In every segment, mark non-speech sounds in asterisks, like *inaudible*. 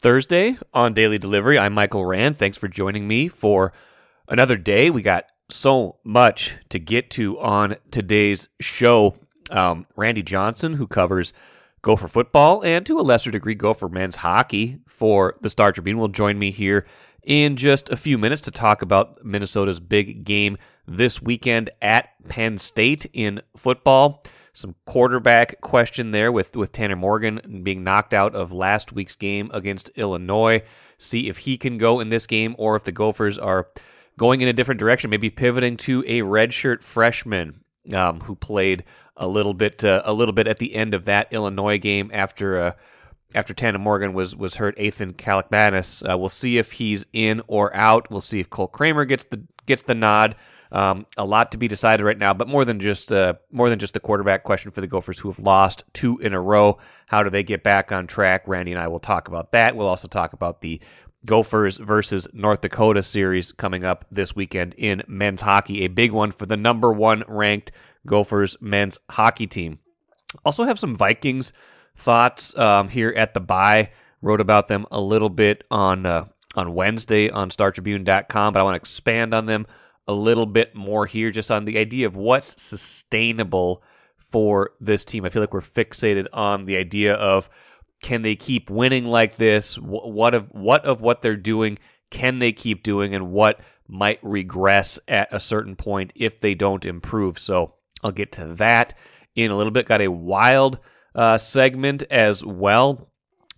Thursday on Daily Delivery. I'm Michael Rand. Thanks for joining me for another day. We got so much to get to on today's show. Um, Randy Johnson, who covers Gopher football and to a lesser degree Gopher men's hockey for the Star Tribune, will join me here in just a few minutes to talk about Minnesota's big game this weekend at Penn State in football some quarterback question there with, with Tanner Morgan being knocked out of last week's game against Illinois. See if he can go in this game or if the Gophers are going in a different direction, maybe pivoting to a redshirt freshman um, who played a little bit uh, a little bit at the end of that Illinois game after uh, after Tanner Morgan was was hurt. Ethan Kaliakmanis. Uh, we'll see if he's in or out. We'll see if Cole Kramer gets the gets the nod. Um, a lot to be decided right now, but more than just uh, more than just the quarterback question for the Gophers, who have lost two in a row. How do they get back on track? Randy and I will talk about that. We'll also talk about the Gophers versus North Dakota series coming up this weekend in men's hockey, a big one for the number one ranked Gophers men's hockey team. Also have some Vikings thoughts um, here at the bye. Wrote about them a little bit on uh, on Wednesday on StarTribune.com, but I want to expand on them a little bit more here just on the idea of what's sustainable for this team. I feel like we're fixated on the idea of can they keep winning like this? What of what of what they're doing can they keep doing and what might regress at a certain point if they don't improve. So, I'll get to that in a little bit. Got a wild uh, segment as well.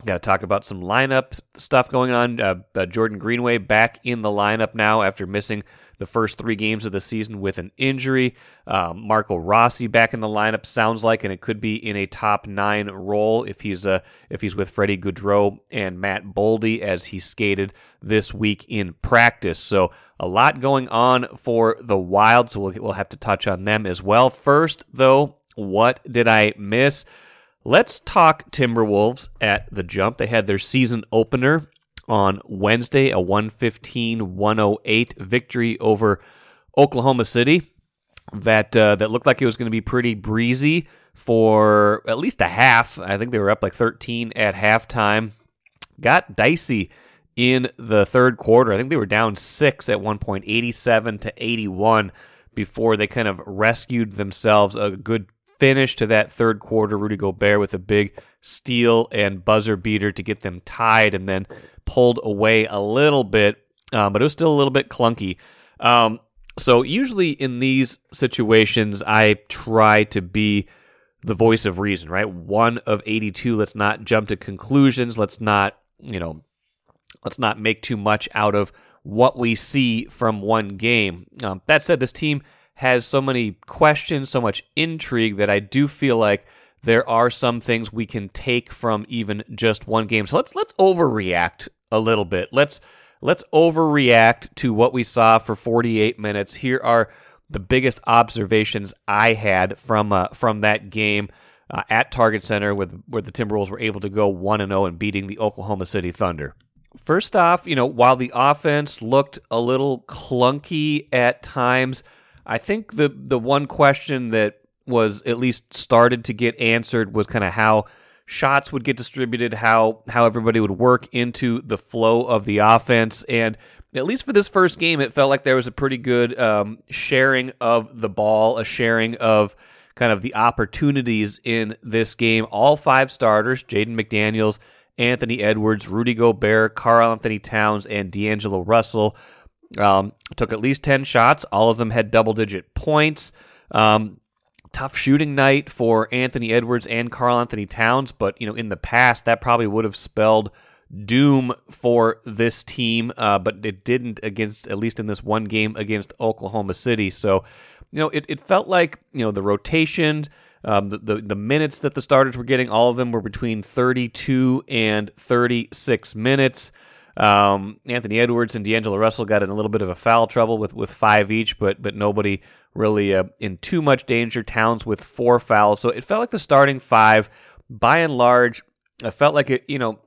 Got to talk about some lineup stuff going on. Uh, uh, Jordan Greenway back in the lineup now after missing the first three games of the season with an injury. Um, Marco Rossi back in the lineup sounds like, and it could be in a top nine role if he's uh, if he's with Freddie Gaudreau and Matt Boldy as he skated this week in practice. So a lot going on for the Wild, so we'll, we'll have to touch on them as well. First, though, what did I miss? Let's talk Timberwolves at the jump. They had their season opener on Wednesday, a 115 108 victory over Oklahoma City. That uh, that looked like it was going to be pretty breezy for at least a half. I think they were up like 13 at halftime. Got dicey in the third quarter. I think they were down six at one point, 87 to 81, before they kind of rescued themselves a good finish to that third quarter. Rudy Gobert with a big steal and buzzer beater to get them tied, and then pulled away a little bit, um, but it was still a little bit clunky. Um, so usually in these situations, I try to be the voice of reason, right? One of 82. Let's not jump to conclusions. Let's not, you know, let's not make too much out of what we see from one game. Um, that said, this team has so many questions, so much intrigue that I do feel like there are some things we can take from even just one game. So let's let's overreact a little bit. Let's let's overreact to what we saw for 48 minutes. Here are the biggest observations I had from uh, from that game uh, at Target Center, with where the Timberwolves were able to go one and zero oh and beating the Oklahoma City Thunder. First off, you know, while the offense looked a little clunky at times, I think the the one question that was at least started to get answered was kind of how shots would get distributed, how how everybody would work into the flow of the offense, and at least for this first game, it felt like there was a pretty good um, sharing of the ball, a sharing of kind of the opportunities in this game. All five starters: Jaden McDaniels, Anthony Edwards, Rudy Gobert, Karl-Anthony Towns, and D'Angelo Russell. Um, took at least 10 shots. All of them had double digit points. Um, tough shooting night for Anthony Edwards and Karl-Anthony Towns, but you know in the past that probably would have spelled doom for this team, uh, but it didn't against at least in this one game against Oklahoma City. So you know it, it felt like you know the rotation. Um, the, the, the minutes that the starters were getting, all of them were between 32 and 36 minutes. Um, Anthony Edwards and D'Angelo Russell got in a little bit of a foul trouble with, with five each, but but nobody really uh, in too much danger. Towns with four fouls, so it felt like the starting five, by and large, I felt like it. You know,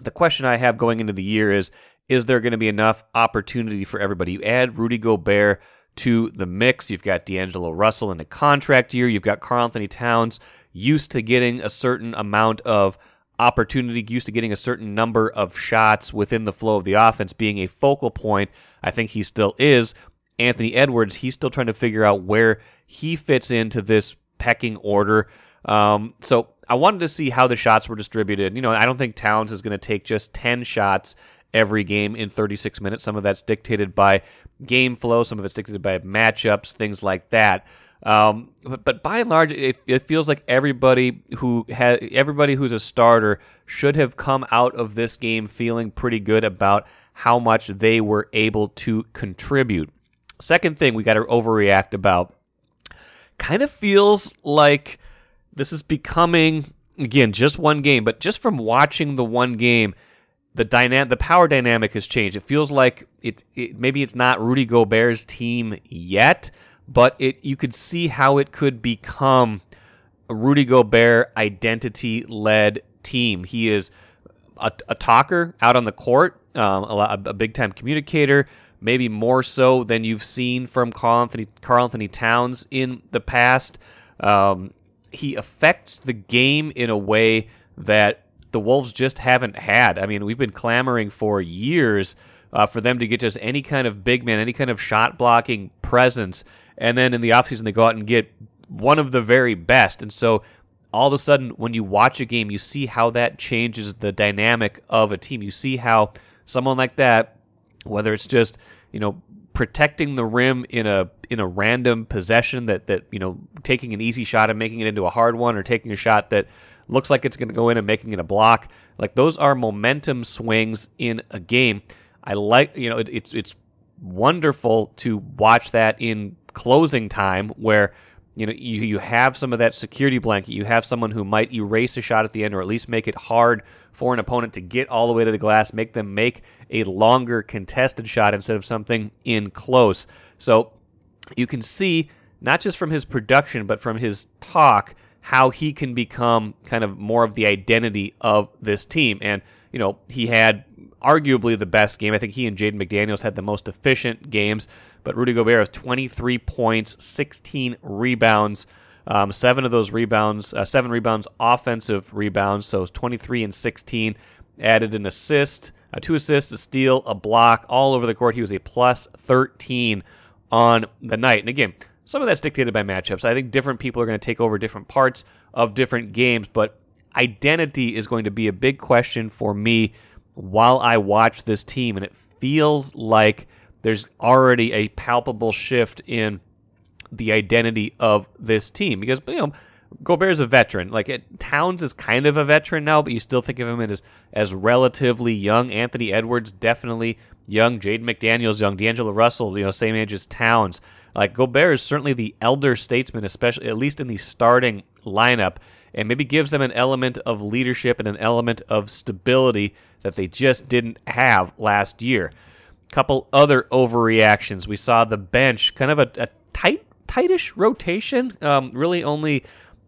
the question I have going into the year is: Is there going to be enough opportunity for everybody? You add Rudy Gobert to the mix. You've got D'Angelo Russell in a contract year. You've got Karl-Anthony Towns used to getting a certain amount of opportunity, used to getting a certain number of shots within the flow of the offense, being a focal point. I think he still is. Anthony Edwards, he's still trying to figure out where he fits into this pecking order. Um, so I wanted to see how the shots were distributed. You know, I don't think Towns is going to take just 10 shots every game in 36 minutes. Some of that's dictated by game flow, some of it's dictated by matchups, things like that. Um, but, but by and large, it, it feels like everybody who has everybody who's a starter should have come out of this game feeling pretty good about how much they were able to contribute. Second thing we got to overreact about kind of feels like this is becoming again just one game, but just from watching the one game, the dynamic, the power dynamic has changed. It feels like it, it maybe it's not Rudy Gobert's team yet, but it you could see how it could become a Rudy Gobert identity led team. He is a, a, talker out on the court, um, a, a big time communicator, maybe more so than you've seen from Karl Anthony, Karl Anthony Towns in the past. Um, he affects the game in a way that the Wolves just haven't had. I mean, we've been clamoring for years uh, for them to get just any kind of big man, any kind of shot blocking presence. And then in the offseason, they go out and get one of the very best. And so all of a sudden, when you watch a game, you see how that changes the dynamic of a team. You see how someone like that, whether it's just, you know, protecting the rim in a in a random possession that that you know taking an easy shot and making it into a hard one or taking a shot that looks like it's going to go in and making it a block like those are momentum swings in a game i like you know it, it's it's wonderful to watch that in closing time where you know you, you have some of that security blanket. You have someone who might erase a shot at the end or at least make it hard for an opponent to get all the way to the glass make them make a longer contested shot instead of something in close. So you can see not just from his production but from his talk how he can become kind of more of the identity of this team. And you know he had arguably the best game i think he and jaden mcdaniels had the most efficient games but Rudy Gobert has 23 points, 16 rebounds. Um, seven of those rebounds, uh, seven rebounds, offensive rebounds. So 23 and 16. Added an assist, uh, two assists, a steal, a block, all over the court. He was a plus 13 on the night. And again, some of that's dictated by matchups. I think different people are going to take over different parts of different games, but identity is going to be a big question for me while I watch this team. And it feels like there's already a palpable shift in the identity of this team because you know Gobert is a veteran. Like it, Towns is kind of a veteran now, but you still think of him as as relatively young. Anthony Edwards definitely young. Jaden McDaniels young. D'Angelo Russell, you know, same age as Towns. Like Gobert is certainly the elder statesman, especially at least in the starting lineup, and maybe gives them an element of leadership and an element of stability that they just didn't have last year couple other overreactions. We saw the bench, kind of a, a tight, tightish rotation. Um, really, only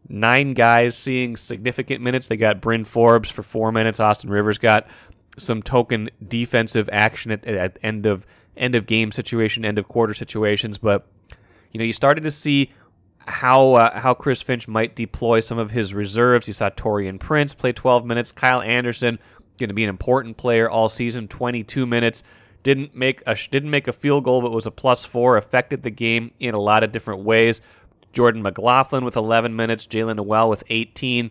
nine guys seeing significant minutes. They got Bryn Forbes for four minutes. Austin Rivers got some token defensive action at, at end of end of game situation, end of quarter situations. But you know, you started to see how uh, how Chris Finch might deploy some of his reserves. You saw Taurean Prince play 12 minutes. Kyle Anderson going to be an important player all season, 22 minutes didn't make a didn't make a field goal, but was a plus four. Affected the game in a lot of different ways. Jordan McLaughlin with 11 minutes, Jaylen Nowell with 18,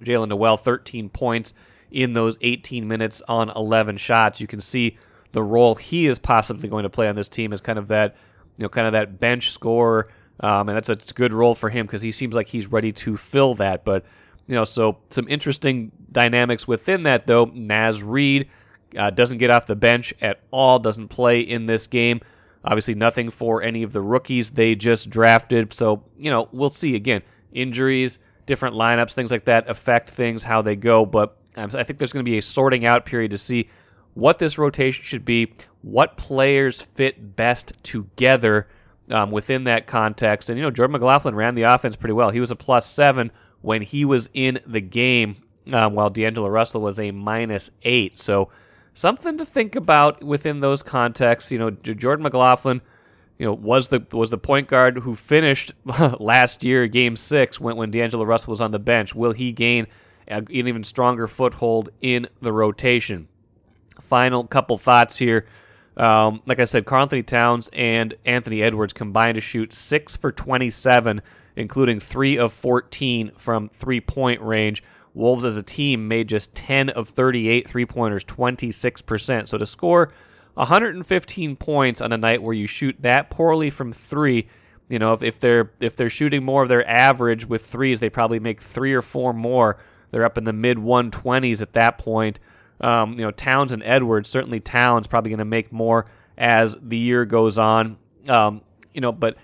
Jaylen Nowell 13 points in those 18 minutes on 11 shots. You can see the role he is possibly going to play on this team is kind of that, you know, kind of that bench scorer, um, and that's a good role for him because he seems like he's ready to fill that. But you know, so some interesting dynamics within that though. Naz Reid uh, doesn't get off the bench at all, doesn't play in this game. Obviously, nothing for any of the rookies they just drafted. So, you know, we'll see again. Injuries, different lineups, things like that affect things, how they go. But um, I think there's going to be a sorting out period to see what this rotation should be, what players fit best together um, within that context. And, you know, Jordan McLaughlin ran the offense pretty well. He was a plus seven when he was in the game, um, while D'Angelo Russell was a minus eight. So, something to think about within those contexts. You know, Jordan McLaughlin, you know, was the was the point guard who finished *laughs* last year, Game Six, when when D'Angelo Russell was on the bench. Will he gain an even stronger foothold in the rotation. Final couple thoughts here. Um, like I said, Karl-Anthony Towns and Anthony Edwards combined to shoot 6 for 27, including 3 of 14 from three point range. Wolves as a team made just 10 of 38 three pointers, 26%. So to score 115 points on a night where you shoot that poorly from three, you know, if, if they're if they're shooting more of their average with threes, they probably make three or four more. They're up in the mid 120s at that point. Um, you know, Towns and Edwards, certainly Towns probably going to make more as the year goes on. Um, you know, but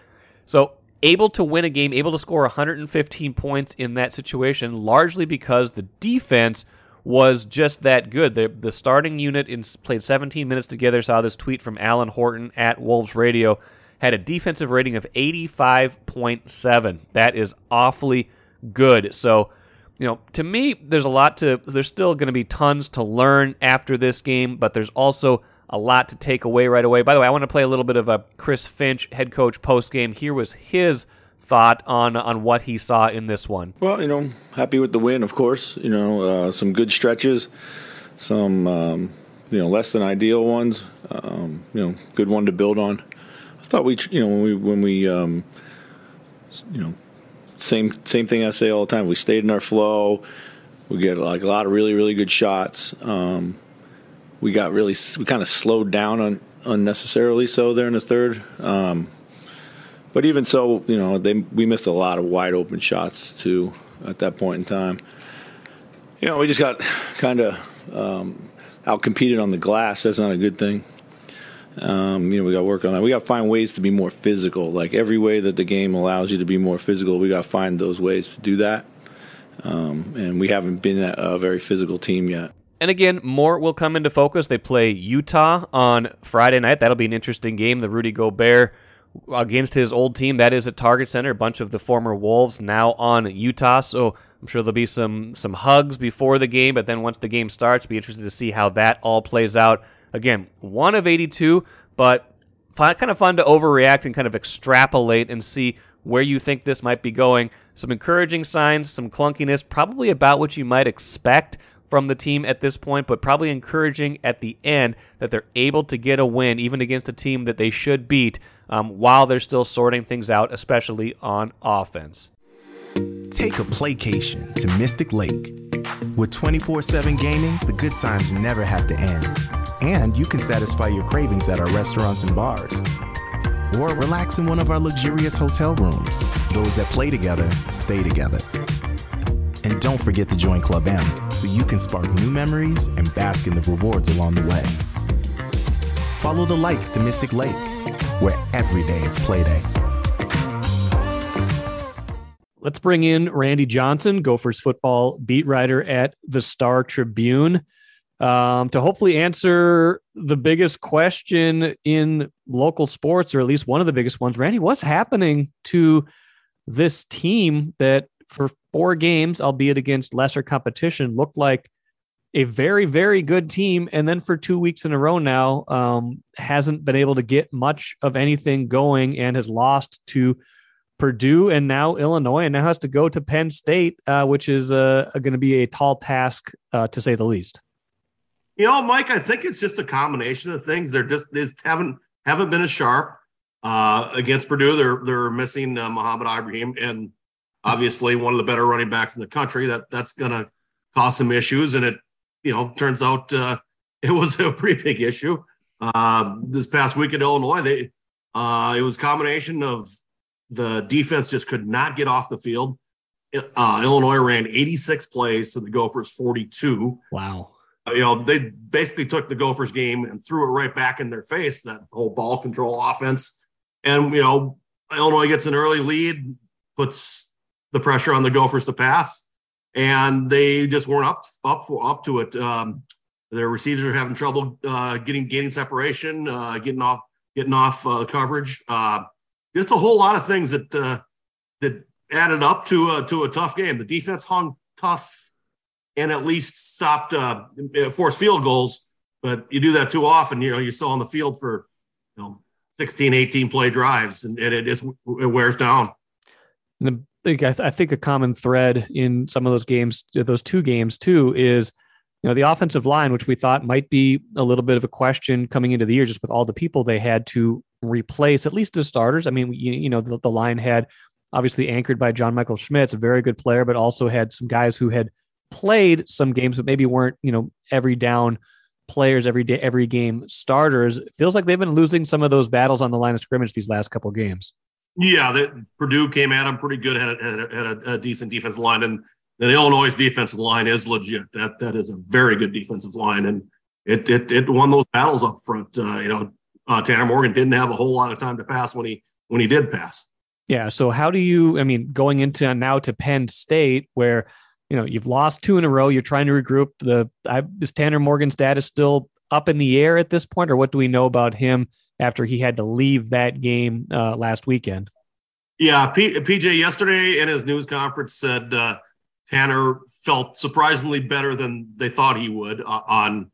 so able to win a game, able to score 115 points in that situation, largely because the defense was just that good. The, the starting unit in, played 17 minutes together. Saw this tweet from Alan Horton at Wolves Radio. Had a defensive rating of 85.7. That is awfully good. So, you know, to me, there's a lot to, there's still going to be tons to learn after this game, but there's also a lot to take away right away. By the way, I want to play a little bit of a Chris Finch head coach post game. Here was his thought on on what he saw in this one. Well, you know, happy with the win, of course. You know, uh, some good stretches, some um, you know less than ideal ones. Um, you know, good one to build on. I thought we, you know, when we when we, um, you know, same same thing I say all the time. We stayed in our flow. We get like a lot of really really good shots. Um, we got really we kind of slowed down on unnecessarily so there in the third. Um, but even so, you know, they we missed a lot of wide open shots too at that point in time. You know, we just got kind of um, out competed on the glass. That's not a good thing. Um, you know, we got to work on that. We got to find ways to be more physical. Like every way that the game allows you to be more physical, we got to find those ways to do that. Um, and we haven't been a very physical team yet. And again, more will come into focus. They play Utah on Friday night. That'll be an interesting game. The Rudy Gobert against his old team. That is at Target Center. A bunch of the former Wolves now on Utah. So I'm sure there'll be some some hugs before the game. But then once the game starts, be interested to see how that all plays out. Again, one of 82, but kind of fun to overreact and kind of extrapolate and see where you think this might be going. Some encouraging signs, some clunkiness, probably about what you might expect from the team at this point, but probably encouraging at the end that they're able to get a win, even against a team that they should beat, um, while they're still sorting things out, especially on offense. Take a playcation to Mystic Lake. With 24 7 gaming, the good times never have to end. And you can satisfy your cravings at our restaurants and bars. Or relax in one of our luxurious hotel rooms. Those that play together stay together. And don't forget to join Club M so you can spark new memories and bask in the rewards along the way. Follow the lights to Mystic Lake, where every day is playday. Let's bring in Randy Johnson, Gophers football beat writer at the Star Tribune, um, to hopefully answer the biggest question in local sports, or at least one of the biggest ones. Randy, what's happening to this team that for four games, albeit against lesser competition, looked like a very, very good team. And then for two weeks in a row now, um, hasn't been able to get much of anything going and has lost to Purdue and now Illinois and now has to go to Penn State, uh, which is uh, going to be a tall task uh, to say the least. You know, Mike, I think it's just a combination of things. They're just they just haven't haven't been as sharp uh, against Purdue. They're they're missing uh, Mohamed Ibrahim and obviously one of the better running backs in the country. That that's going to cause some issues, and it you know turns out uh, *laughs* it was a pretty big issue. Uh, this past week at Illinois, they uh, it was a combination of the defense just could not get off the field. Uh, Illinois ran 86 plays to the Gophers 42. Wow. Uh, you know, they basically took the Gophers game and threw it right back in their face, that whole ball control offense. And, you know, Illinois gets an early lead, puts the pressure on the Gophers to pass, and they just weren't up up for up to it. Um, their receivers are having trouble uh, getting gaining separation, uh, getting off getting off uh, coverage. Uh, just a whole lot of things that uh, that added up to a, to a tough game. The defense hung tough and at least stopped uh, forced field goals. But you do that too often, you know, you're still on the field for you know 16, 18 play drives, and, and it just it wears down. The think I, th- I think a common thread in some of those games, those two games too, is you know the offensive line, which we thought might be a little bit of a question coming into the year, just with all the people they had to replace, at least the starters. I mean, you, you know, the, the line had obviously anchored by John Michael Schmitz, a very good player, but also had some guys who had played some games, but maybe weren't, you know, every down players, every day, every game starters. Feels like they've been losing some of those battles on the line of scrimmage these last couple games. Yeah, the, Purdue came at them pretty good, had, a, had, a, had a, a, decent defensive line, and the Illinois' defensive line is legit. That that is a very good defensive line, and it it, it won those battles up front. Uh, you know, uh, Tanner Morgan didn't have a whole lot of time to pass when he when he did pass. Yeah. So how do you? I mean, going into now to Penn State, where you know you've lost two in a row, you're trying to regroup. The I, is Tanner Morgan's status still up in the air at this point, or what do we know about him after he had to leave that game uh, last weekend? Yeah, P- PJ yesterday in his news conference said uh, Tanner felt surprisingly better than they thought he would uh, on,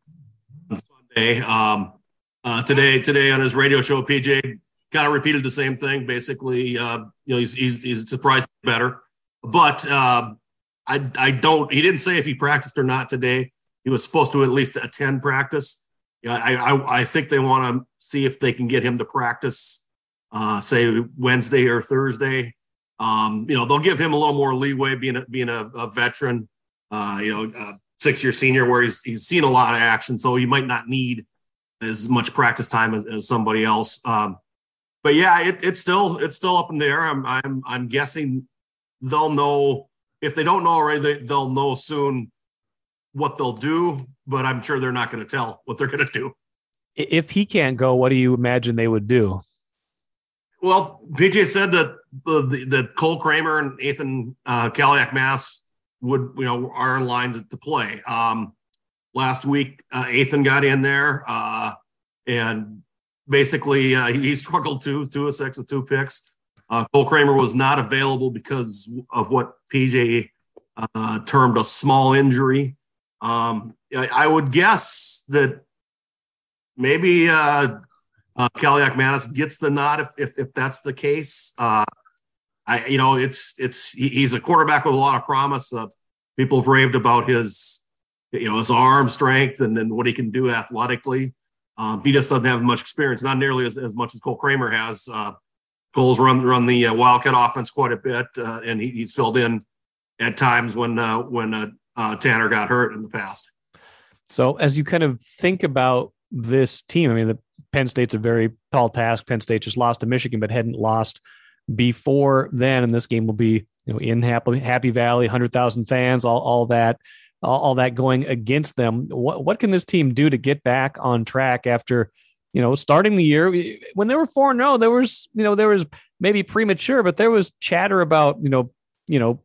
on Sunday. Um, uh, today, today on his radio show, PJ kind of repeated the same thing. Basically, uh, you know, he's, he's, he's surprised better, but uh, I I don't. He didn't say if he practiced or not today. He was supposed to at least attend practice. Yeah, I I, I think they want to see if they can get him to practice, uh, say Wednesday or Thursday. Um, you know, they'll give him a little more leeway being a, being a, a veteran. Uh, you know, six year senior where he's he's seen a lot of action, so he might not need as much practice time as, as somebody else. Um, but yeah, it, it's still it's still up in the air. I'm I'm I'm guessing they'll know if they don't know already, they, they'll know soon what they'll do. But I'm sure they're not going to tell what they're going to do. If he can't go, what do you imagine they would do? Well, PJ said that the, that Cole Kramer and Ethan uh, Kaliakmanis would you know are in line to, to play. Um, last week, uh, Ethan got in there, uh, and basically uh, he, *laughs* struggled two two a six with two picks. Uh, Cole Kramer was not available because of what PJ uh, termed a small injury. Um, I, would guess that maybe uh, uh, Kaliakmanis gets the nod if, if, if that's the case. Uh, I, you know, it's it's he's a quarterback with a lot of promise. Uh, people have raved about his, you know, his arm strength and then what he can do athletically. Um, he just doesn't have much experience, not nearly as, as much as Cole Kramer has. Uh, Cole's run run the uh, Wildcat offense quite a bit, uh, and he, he's filled in at times when uh, when uh, Tanner got hurt in the past. So, as you kind of think about this team, I mean, the Penn State's a very tall task. Penn State just lost to Michigan, but hadn't lost before then, and this game will be you know in Happy, Happy Valley, hundred thousand fans, all all that all, all that going against them. What what can this team do to get back on track after? you know, starting the year when they were four no, oh, there was, you know, there was maybe premature, but there was chatter about, you know, you know,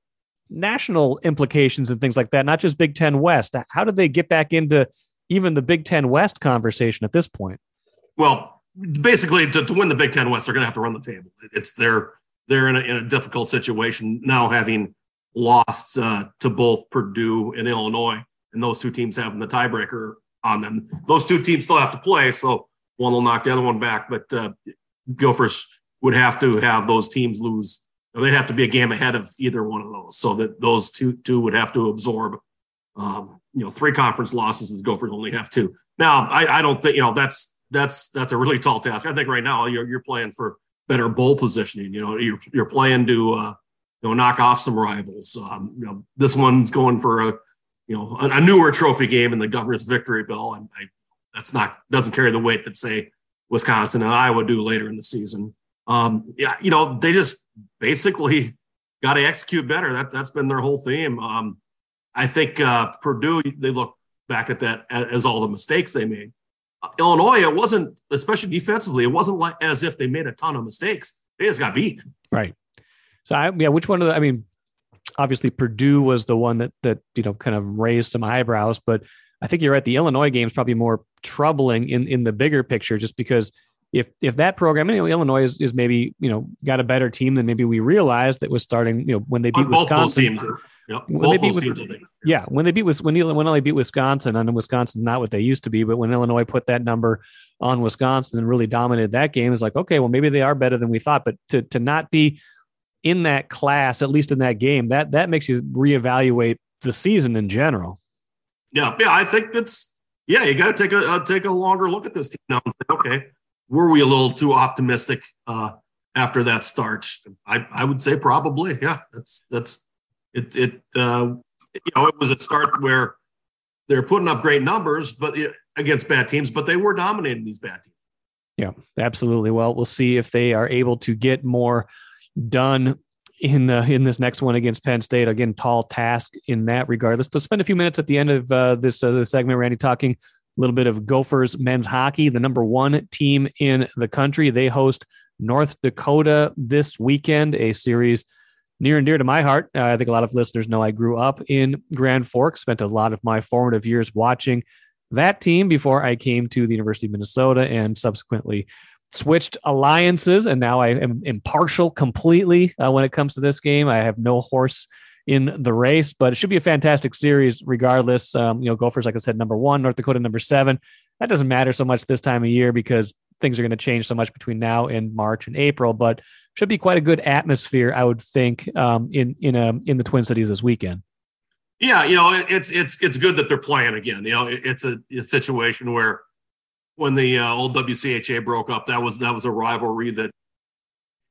national implications and things like that, not just Big Ten West. How did they get back into even the Big Ten West conversation at this point? Well, basically, to, to win the Big Ten West, they're going to have to run the table. It's they're they're in a, in a difficult situation now, having lost uh, to both Purdue and Illinois, and those two teams having the tiebreaker on them. Those two teams still have to play, so one will knock the other one back. But uh, Gophers would have to have those teams lose. They'd have to be a game ahead of either one of those, so that those two two would have to absorb, um, you know, three conference losses. As Gophers only have two. Now, I, I don't think you know that's that's that's a really tall task. I think right now you're you're playing for better bowl positioning. You know, you're you're playing to uh, you know knock off some rivals. Um, you know, this one's going for a you know a, a newer trophy game in the Governor's Victory Bell. and I that's not doesn't carry the weight that say Wisconsin and Iowa do later in the season. Um, yeah, you know, they just basically *laughs* got to execute better. That that's been their whole theme. Um, I think uh, Purdue they look back at that as all the mistakes they made. Uh, Illinois, it wasn't especially defensively. It wasn't like as if they made a ton of mistakes. They just got beat. Right. So I, yeah, which one of the? I mean, obviously Purdue was the one that that you know kind of raised some eyebrows, but I think you're right. The Illinois game is probably more troubling in in the bigger picture, just because if if that program, you know, Illinois is, is maybe you know got a better team than maybe we realized that was starting. You know, when they beat both Wisconsin. Those teams when they beat, yeah, when they beat when when Illinois beat Wisconsin, and Wisconsin not what they used to be, but when Illinois put that number on Wisconsin and really dominated that game, is like okay, well maybe they are better than we thought, but to to not be in that class, at least in that game, that that makes you reevaluate the season in general. Yeah, yeah, I think that's yeah. You got to take a uh, take a longer look at this team now. okay, were we a little too optimistic uh, after that start? I I would say probably. Yeah, that's that's it. It uh, you know it was a start where they're putting up great numbers, but against bad teams, but they were dominating these bad teams. Yeah, absolutely. Well, we'll see if they are able to get more done in uh, in this next one against Penn State. Again, tall task in that regard. Let's, let's spend a few minutes at the end of uh, this uh, segment, Randy, talking little bit of Gophers men's hockey, the number one team in the country. They host North Dakota this weekend, a series near and dear to my heart. Uh, I think a lot of listeners know I grew up in Grand Forks, spent a lot of my formative years watching that team before I came to the University of Minnesota and subsequently switched alliances. And now I am impartial completely uh, when it comes to this game. I have no horse in the race, but it should be a fantastic series regardless. Um, you know, Gophers, like I said, number one, North Dakota, number seven. That doesn't matter so much this time of year because things are going to change so much between now and March and April, but should be quite a good atmosphere, I would think, um, in in a in the Twin Cities this weekend. Yeah, you know, it's it's it's good that they're playing again. You know, it's a, a situation where when the uh, old WCHA broke up, that was that was a rivalry that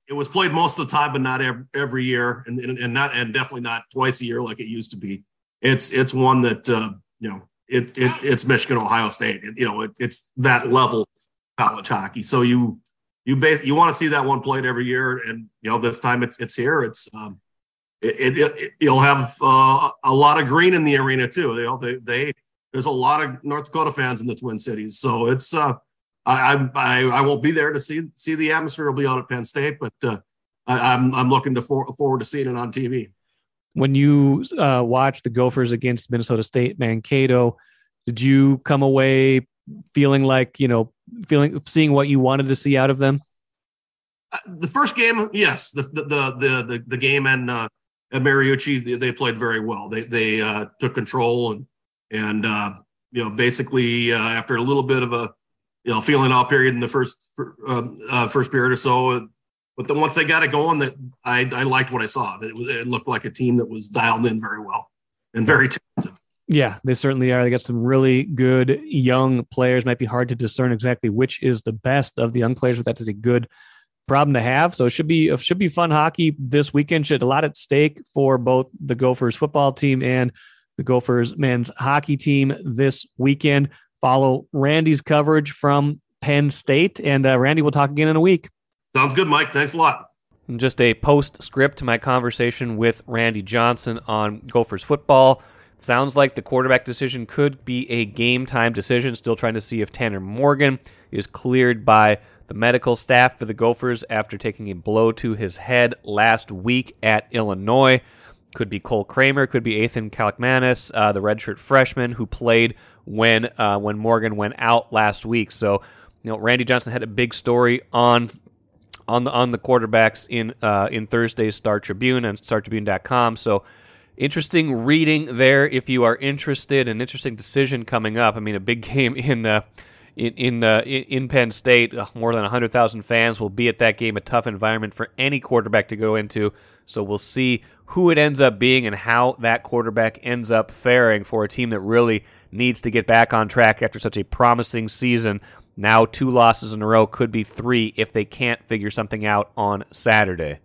it was played most of the time, but not every, every year, and, and, and not and definitely not twice a year like it used to be. It's it's one that uh, you know it, it it's Michigan Ohio State. It, you know it, it's that level college hockey. So you you base you want to see that one played every year, and you know this time it's it's here. It's um, it, it, it you'll have uh, a lot of green in the arena too. They, they, they there's a lot of North Dakota fans in the Twin Cities, so it's uh, I, I I won't be there to see see the atmosphere. I'll be out at Penn State, but uh, I, am I'm, I'm looking to for, forward to seeing it on TV. When you uh, watched the Gophers against Minnesota State Mankato, did you come away feeling like you know feeling seeing what you wanted to see out of them? Uh, the first game, yes, the the the the, the game and uh, at Mariucci, they, they, played very well. They they uh, took control and and uh, you know basically uh, after a little bit of a you know feeling out period in the first uh, uh, first period or so, but then once they got it going, that I, I liked what I saw. It, was, it looked like a team that was dialed in very well and very talented. Yeah, they certainly are. They got some really good young players. Might be hard to discern exactly which is the best of the young players, but that is a good problem to have. So it should be it should be fun hockey this weekend. Should a lot at stake for both the Gophers football team and the Gophers men's hockey team this weekend. Follow Randy's coverage from Penn State, and uh, Randy, we'll talk again in a week. Sounds good, Mike. Thanks a lot. And just a postscript to my conversation with Randy Johnson on Gophers football. Sounds like the quarterback decision could be a game time decision. Still trying to see if Tanner Morgan is cleared by the medical staff for the Gophers after taking a blow to his head last week at Illinois. Could be Cole Kramer, could be Ethan Kaliakmanis, uh, the redshirt freshman who played when uh, when Morgan went out last week. So, you know, Randy Johnson had a big story on on the on the quarterbacks in uh, in Thursday's Star Tribune and StarTribune.com. So, interesting reading there if you are interested. An interesting decision coming up. I mean, a big *laughs* game in uh, in in, uh, in Penn State. Uh, more than 100,000 fans will be at that game. A tough environment for any quarterback to go into. So we'll see who it ends up being and how that quarterback ends up faring for a team that really needs to get back on track after such a promising season. Now, two losses in a row could be three if they can't figure something out on Saturday.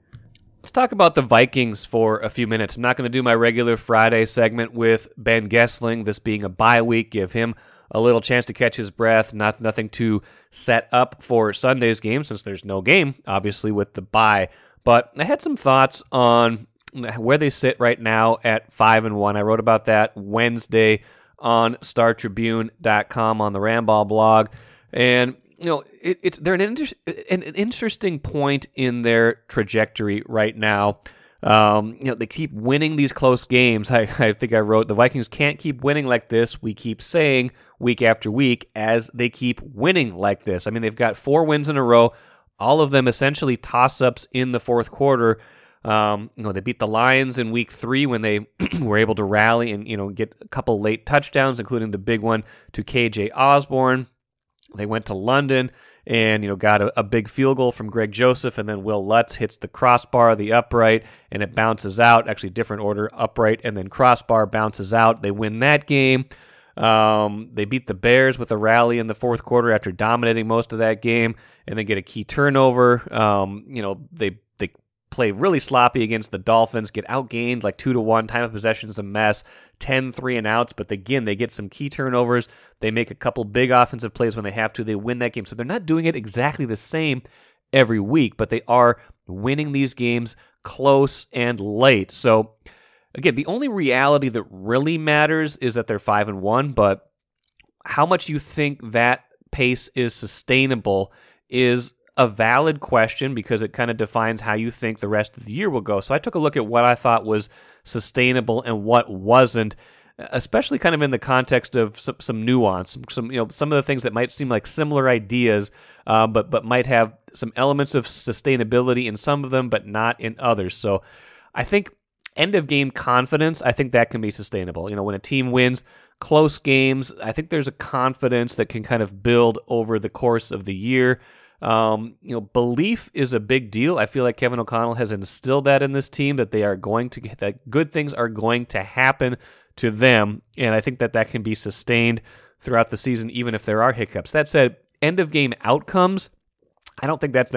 Let's talk about the Vikings for a few minutes. I'm not going to do my regular Friday segment with Ben Goessling, this being a bye week, give him a little chance to catch his breath. Not nothing to set up for Sunday's game since there's no game, obviously with the bye. But I had some thoughts on where they sit right now at five and one. I wrote about that Wednesday on StarTribune.com on the RandBall blog, and you know it, it's they're an, inter- an, an interesting point in their trajectory right now. Um, you know, they keep winning these close games. I, I think I wrote the Vikings can't keep winning like this. We keep saying week after week as they keep winning like this. I mean, they've got four wins in a row, all of them essentially toss ups in the fourth quarter. Um, you know, they beat the Lions in week three when they *clears throat* were able to rally and, you know, get a couple late touchdowns, including the big one to KJ Osborn. They went to London and you know got a, a, big field goal from Greg Joseph, and then Wil Lutz hits the crossbar, the upright, and it bounces out. Actually, different order: upright and then crossbar bounces out. They win that game. Um, they beat the Bears with a rally in the fourth quarter after dominating most of that game, and then get a key turnover. Um, you know they play really sloppy against the Dolphins, get outgained like two to one. Time of possession is a mess. 10 three and outs, but again, they get some key turnovers. They make a couple big offensive plays when they have to. They win that game. So they're not doing it exactly the same every week, but they are winning these games close and late. So again, the only reality that really matters is that they're 5 and 1, but how much you think that pace is sustainable is a valid question because it kind of defines how you think the rest of the year will go. So I took a look at what I thought was sustainable and what wasn't especially kind of in the context of some, some nuance, some you know some of the things that might seem like similar ideas, uh, but but might have some elements of sustainability in some of them, but not in others. So I think end of game confidence, I think that can be sustainable. You know, when a team wins close games, I think there's a confidence that can kind of build over the course of the year. Um, you know, belief is a big deal. I feel like Kevin O'Connell has instilled that in this team that they are going to that good things are going to happen to them, and I think that that can be sustained throughout the season, even if there are hiccups. That said, end of game outcomes, I don't think that's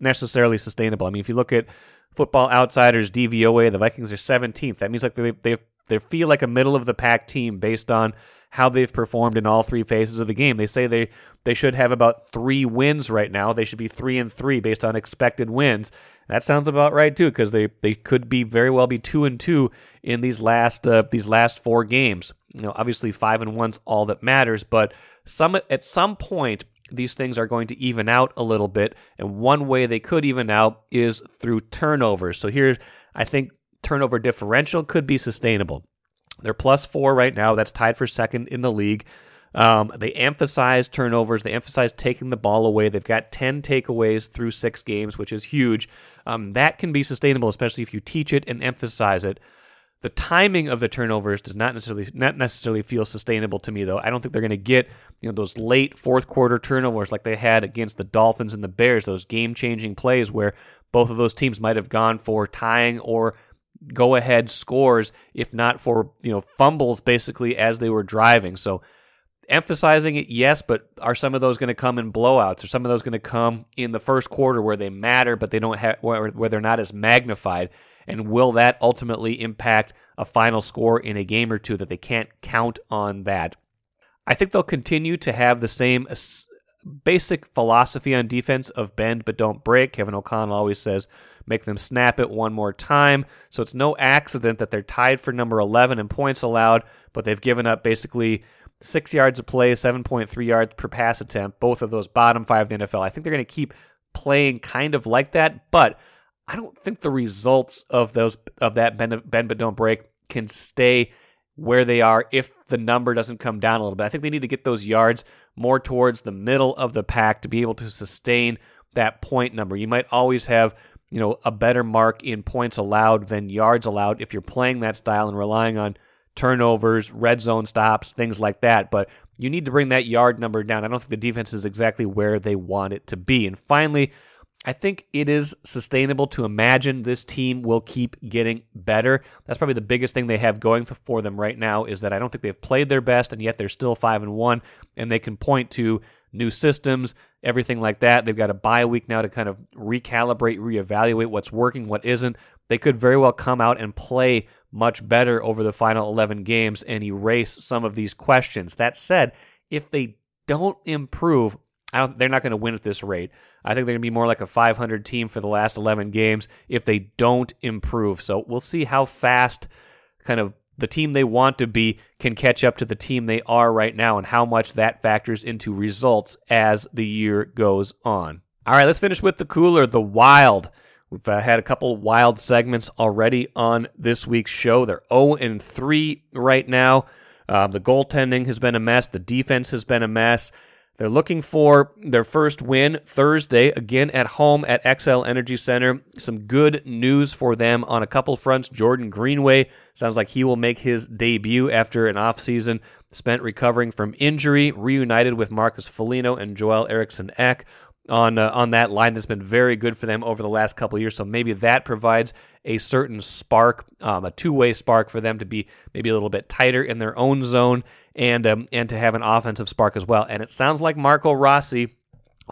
necessarily sustainable. I mean, if you look at Football Outsiders DVOA, the Vikings are 17th. That means like they they they feel like a middle of the pack team based on how they've performed in all three phases of the game. They say they they should have about three wins right now. They should be three and three based on expected wins. That sounds about right too, because they, they could be very well be two and two in these last uh, these last four games. You know, obviously five and one's all that matters, but some at some point these things are going to even out a little bit, and one way they could even out is through turnovers. So here, I think turnover differential could be sustainable. They're plus four right now. That's tied for second in the league. Um, they emphasize turnovers. They emphasize taking the ball away. They've got 10 takeaways through six games, which is huge. Um, that can be sustainable, especially if you teach it and emphasize it. The timing of the turnovers does not necessarily not necessarily feel sustainable to me, though. I don't think they're going to get you know those late fourth quarter turnovers like they had against the Dolphins and the Bears. Those game changing plays where both of those teams might have gone for tying or go ahead scores, if not for you know fumbles, basically as they were driving. So emphasizing it, yes, but are some of those going to come in blowouts? Are some of those going to come in the first quarter where they matter, but they don't have where, where they're not as magnified? And will that ultimately impact a final score in a game or two that they can't count on that? I think they'll continue to have the same basic philosophy on defense of bend but don't break. Kevin O'Connell always says make them snap it one more time. So it's no accident that they're tied for number 11 in points allowed, but they've given up basically six yards of play, 7.3 yards per pass attempt, both of those bottom five in the NFL. I think they're going to keep playing kind of like that, but I don't think the results of those of that bend, bend but don't break can stay where they are if the number doesn't come down a little bit. I think they need to get those yards more towards the middle of the pack to be able to sustain that point number. You might always have you know, a better mark in points allowed than yards allowed if you're playing that style and relying on turnovers, red zone stops, things like that. But you need to bring that yard number down. I don't think the defense is exactly where they want it to be. And finally, I think it is sustainable to imagine this team will keep getting better. That's probably the biggest thing they have going for them right now is that I don't think they've played their best and yet they're still 5 and 1 and they can point to new systems, everything like that. They've got a bye week now to kind of recalibrate, reevaluate what's working, what isn't. They could very well come out and play much better over the final 11 games and erase some of these questions. That said, if they don't improve, they're not going to win at this rate. I think they're going to be more like a 500 team for the last 11 games if they don't improve. So we'll see how fast kind of the team they want to be can catch up to the team they are right now and how much that factors into results as the year goes on. All right, let's finish with the cooler, the wild. We've uh, had a couple wild segments already on this week's show. They're 0 and 3 right now. Uh, the goaltending has been a mess. The defense has been a mess. They're looking for their first win Thursday, again at home at Xcel Energy Center. Some good news for them on a couple fronts. Jordan Greenway sounds like he will make his debut after an offseason spent recovering from injury, reunited with Marcus Foligno and Joel Eriksson Ek. on uh, on that line that's been very good for them over the last couple years. So maybe that provides a certain spark, um, a two way spark for them to be maybe a little bit tighter in their own zone and um, and to have an offensive spark as well. And it sounds like Marco Rossi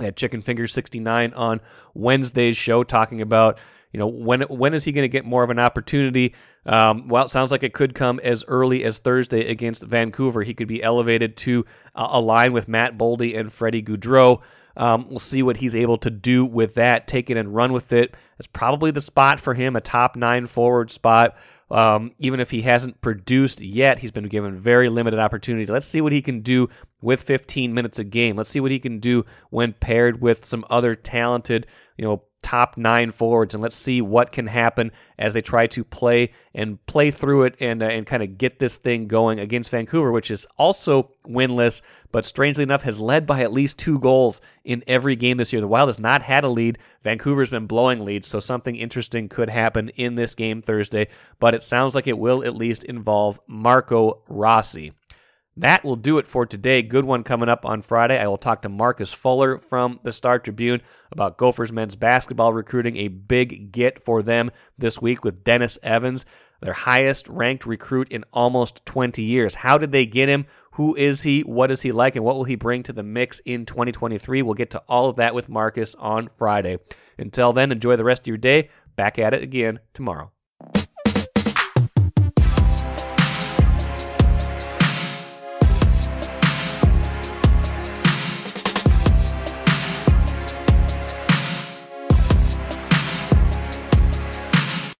had Chicken Finger 69 on Wednesday's show talking about you know when when is he going to get more of an opportunity? Um, well, it sounds like it could come as early as Thursday against Vancouver. He could be elevated to uh, align with Matt Boldy and Freddie Gaudreau. Um, we'll see what he's able to do with that. Take it and run with it. That's probably the spot for him, a top nine forward spot. Um, even if he hasn't produced yet, he's been given very limited opportunity. Let's see what he can do with 15 minutes a game. Let's see what he can do when paired with some other talented, you know, top nine forwards, and let's see what can happen as they try to play and play through it and uh, and kind of get this thing going against Vancouver, which is also winless, but strangely enough has led by at least two goals in every game this year. The Wild has not had a lead. Vancouver's been blowing leads, so something interesting could happen in this game Thursday. But it sounds like it will at least involve Marco Rossi. That will do it for today. Good one coming up on Friday. I will talk to Marcus Fuller from the Star Tribune about Gophers men's basketball recruiting, a big get for them this week with Dennis Evans, their highest ranked recruit in almost 20 years. How did they get him? Who is he? What is he like? And what will he bring to the mix in 2023? We'll get to all of that with Marcus on Friday. Until then, enjoy the rest of your day. Back at it again tomorrow.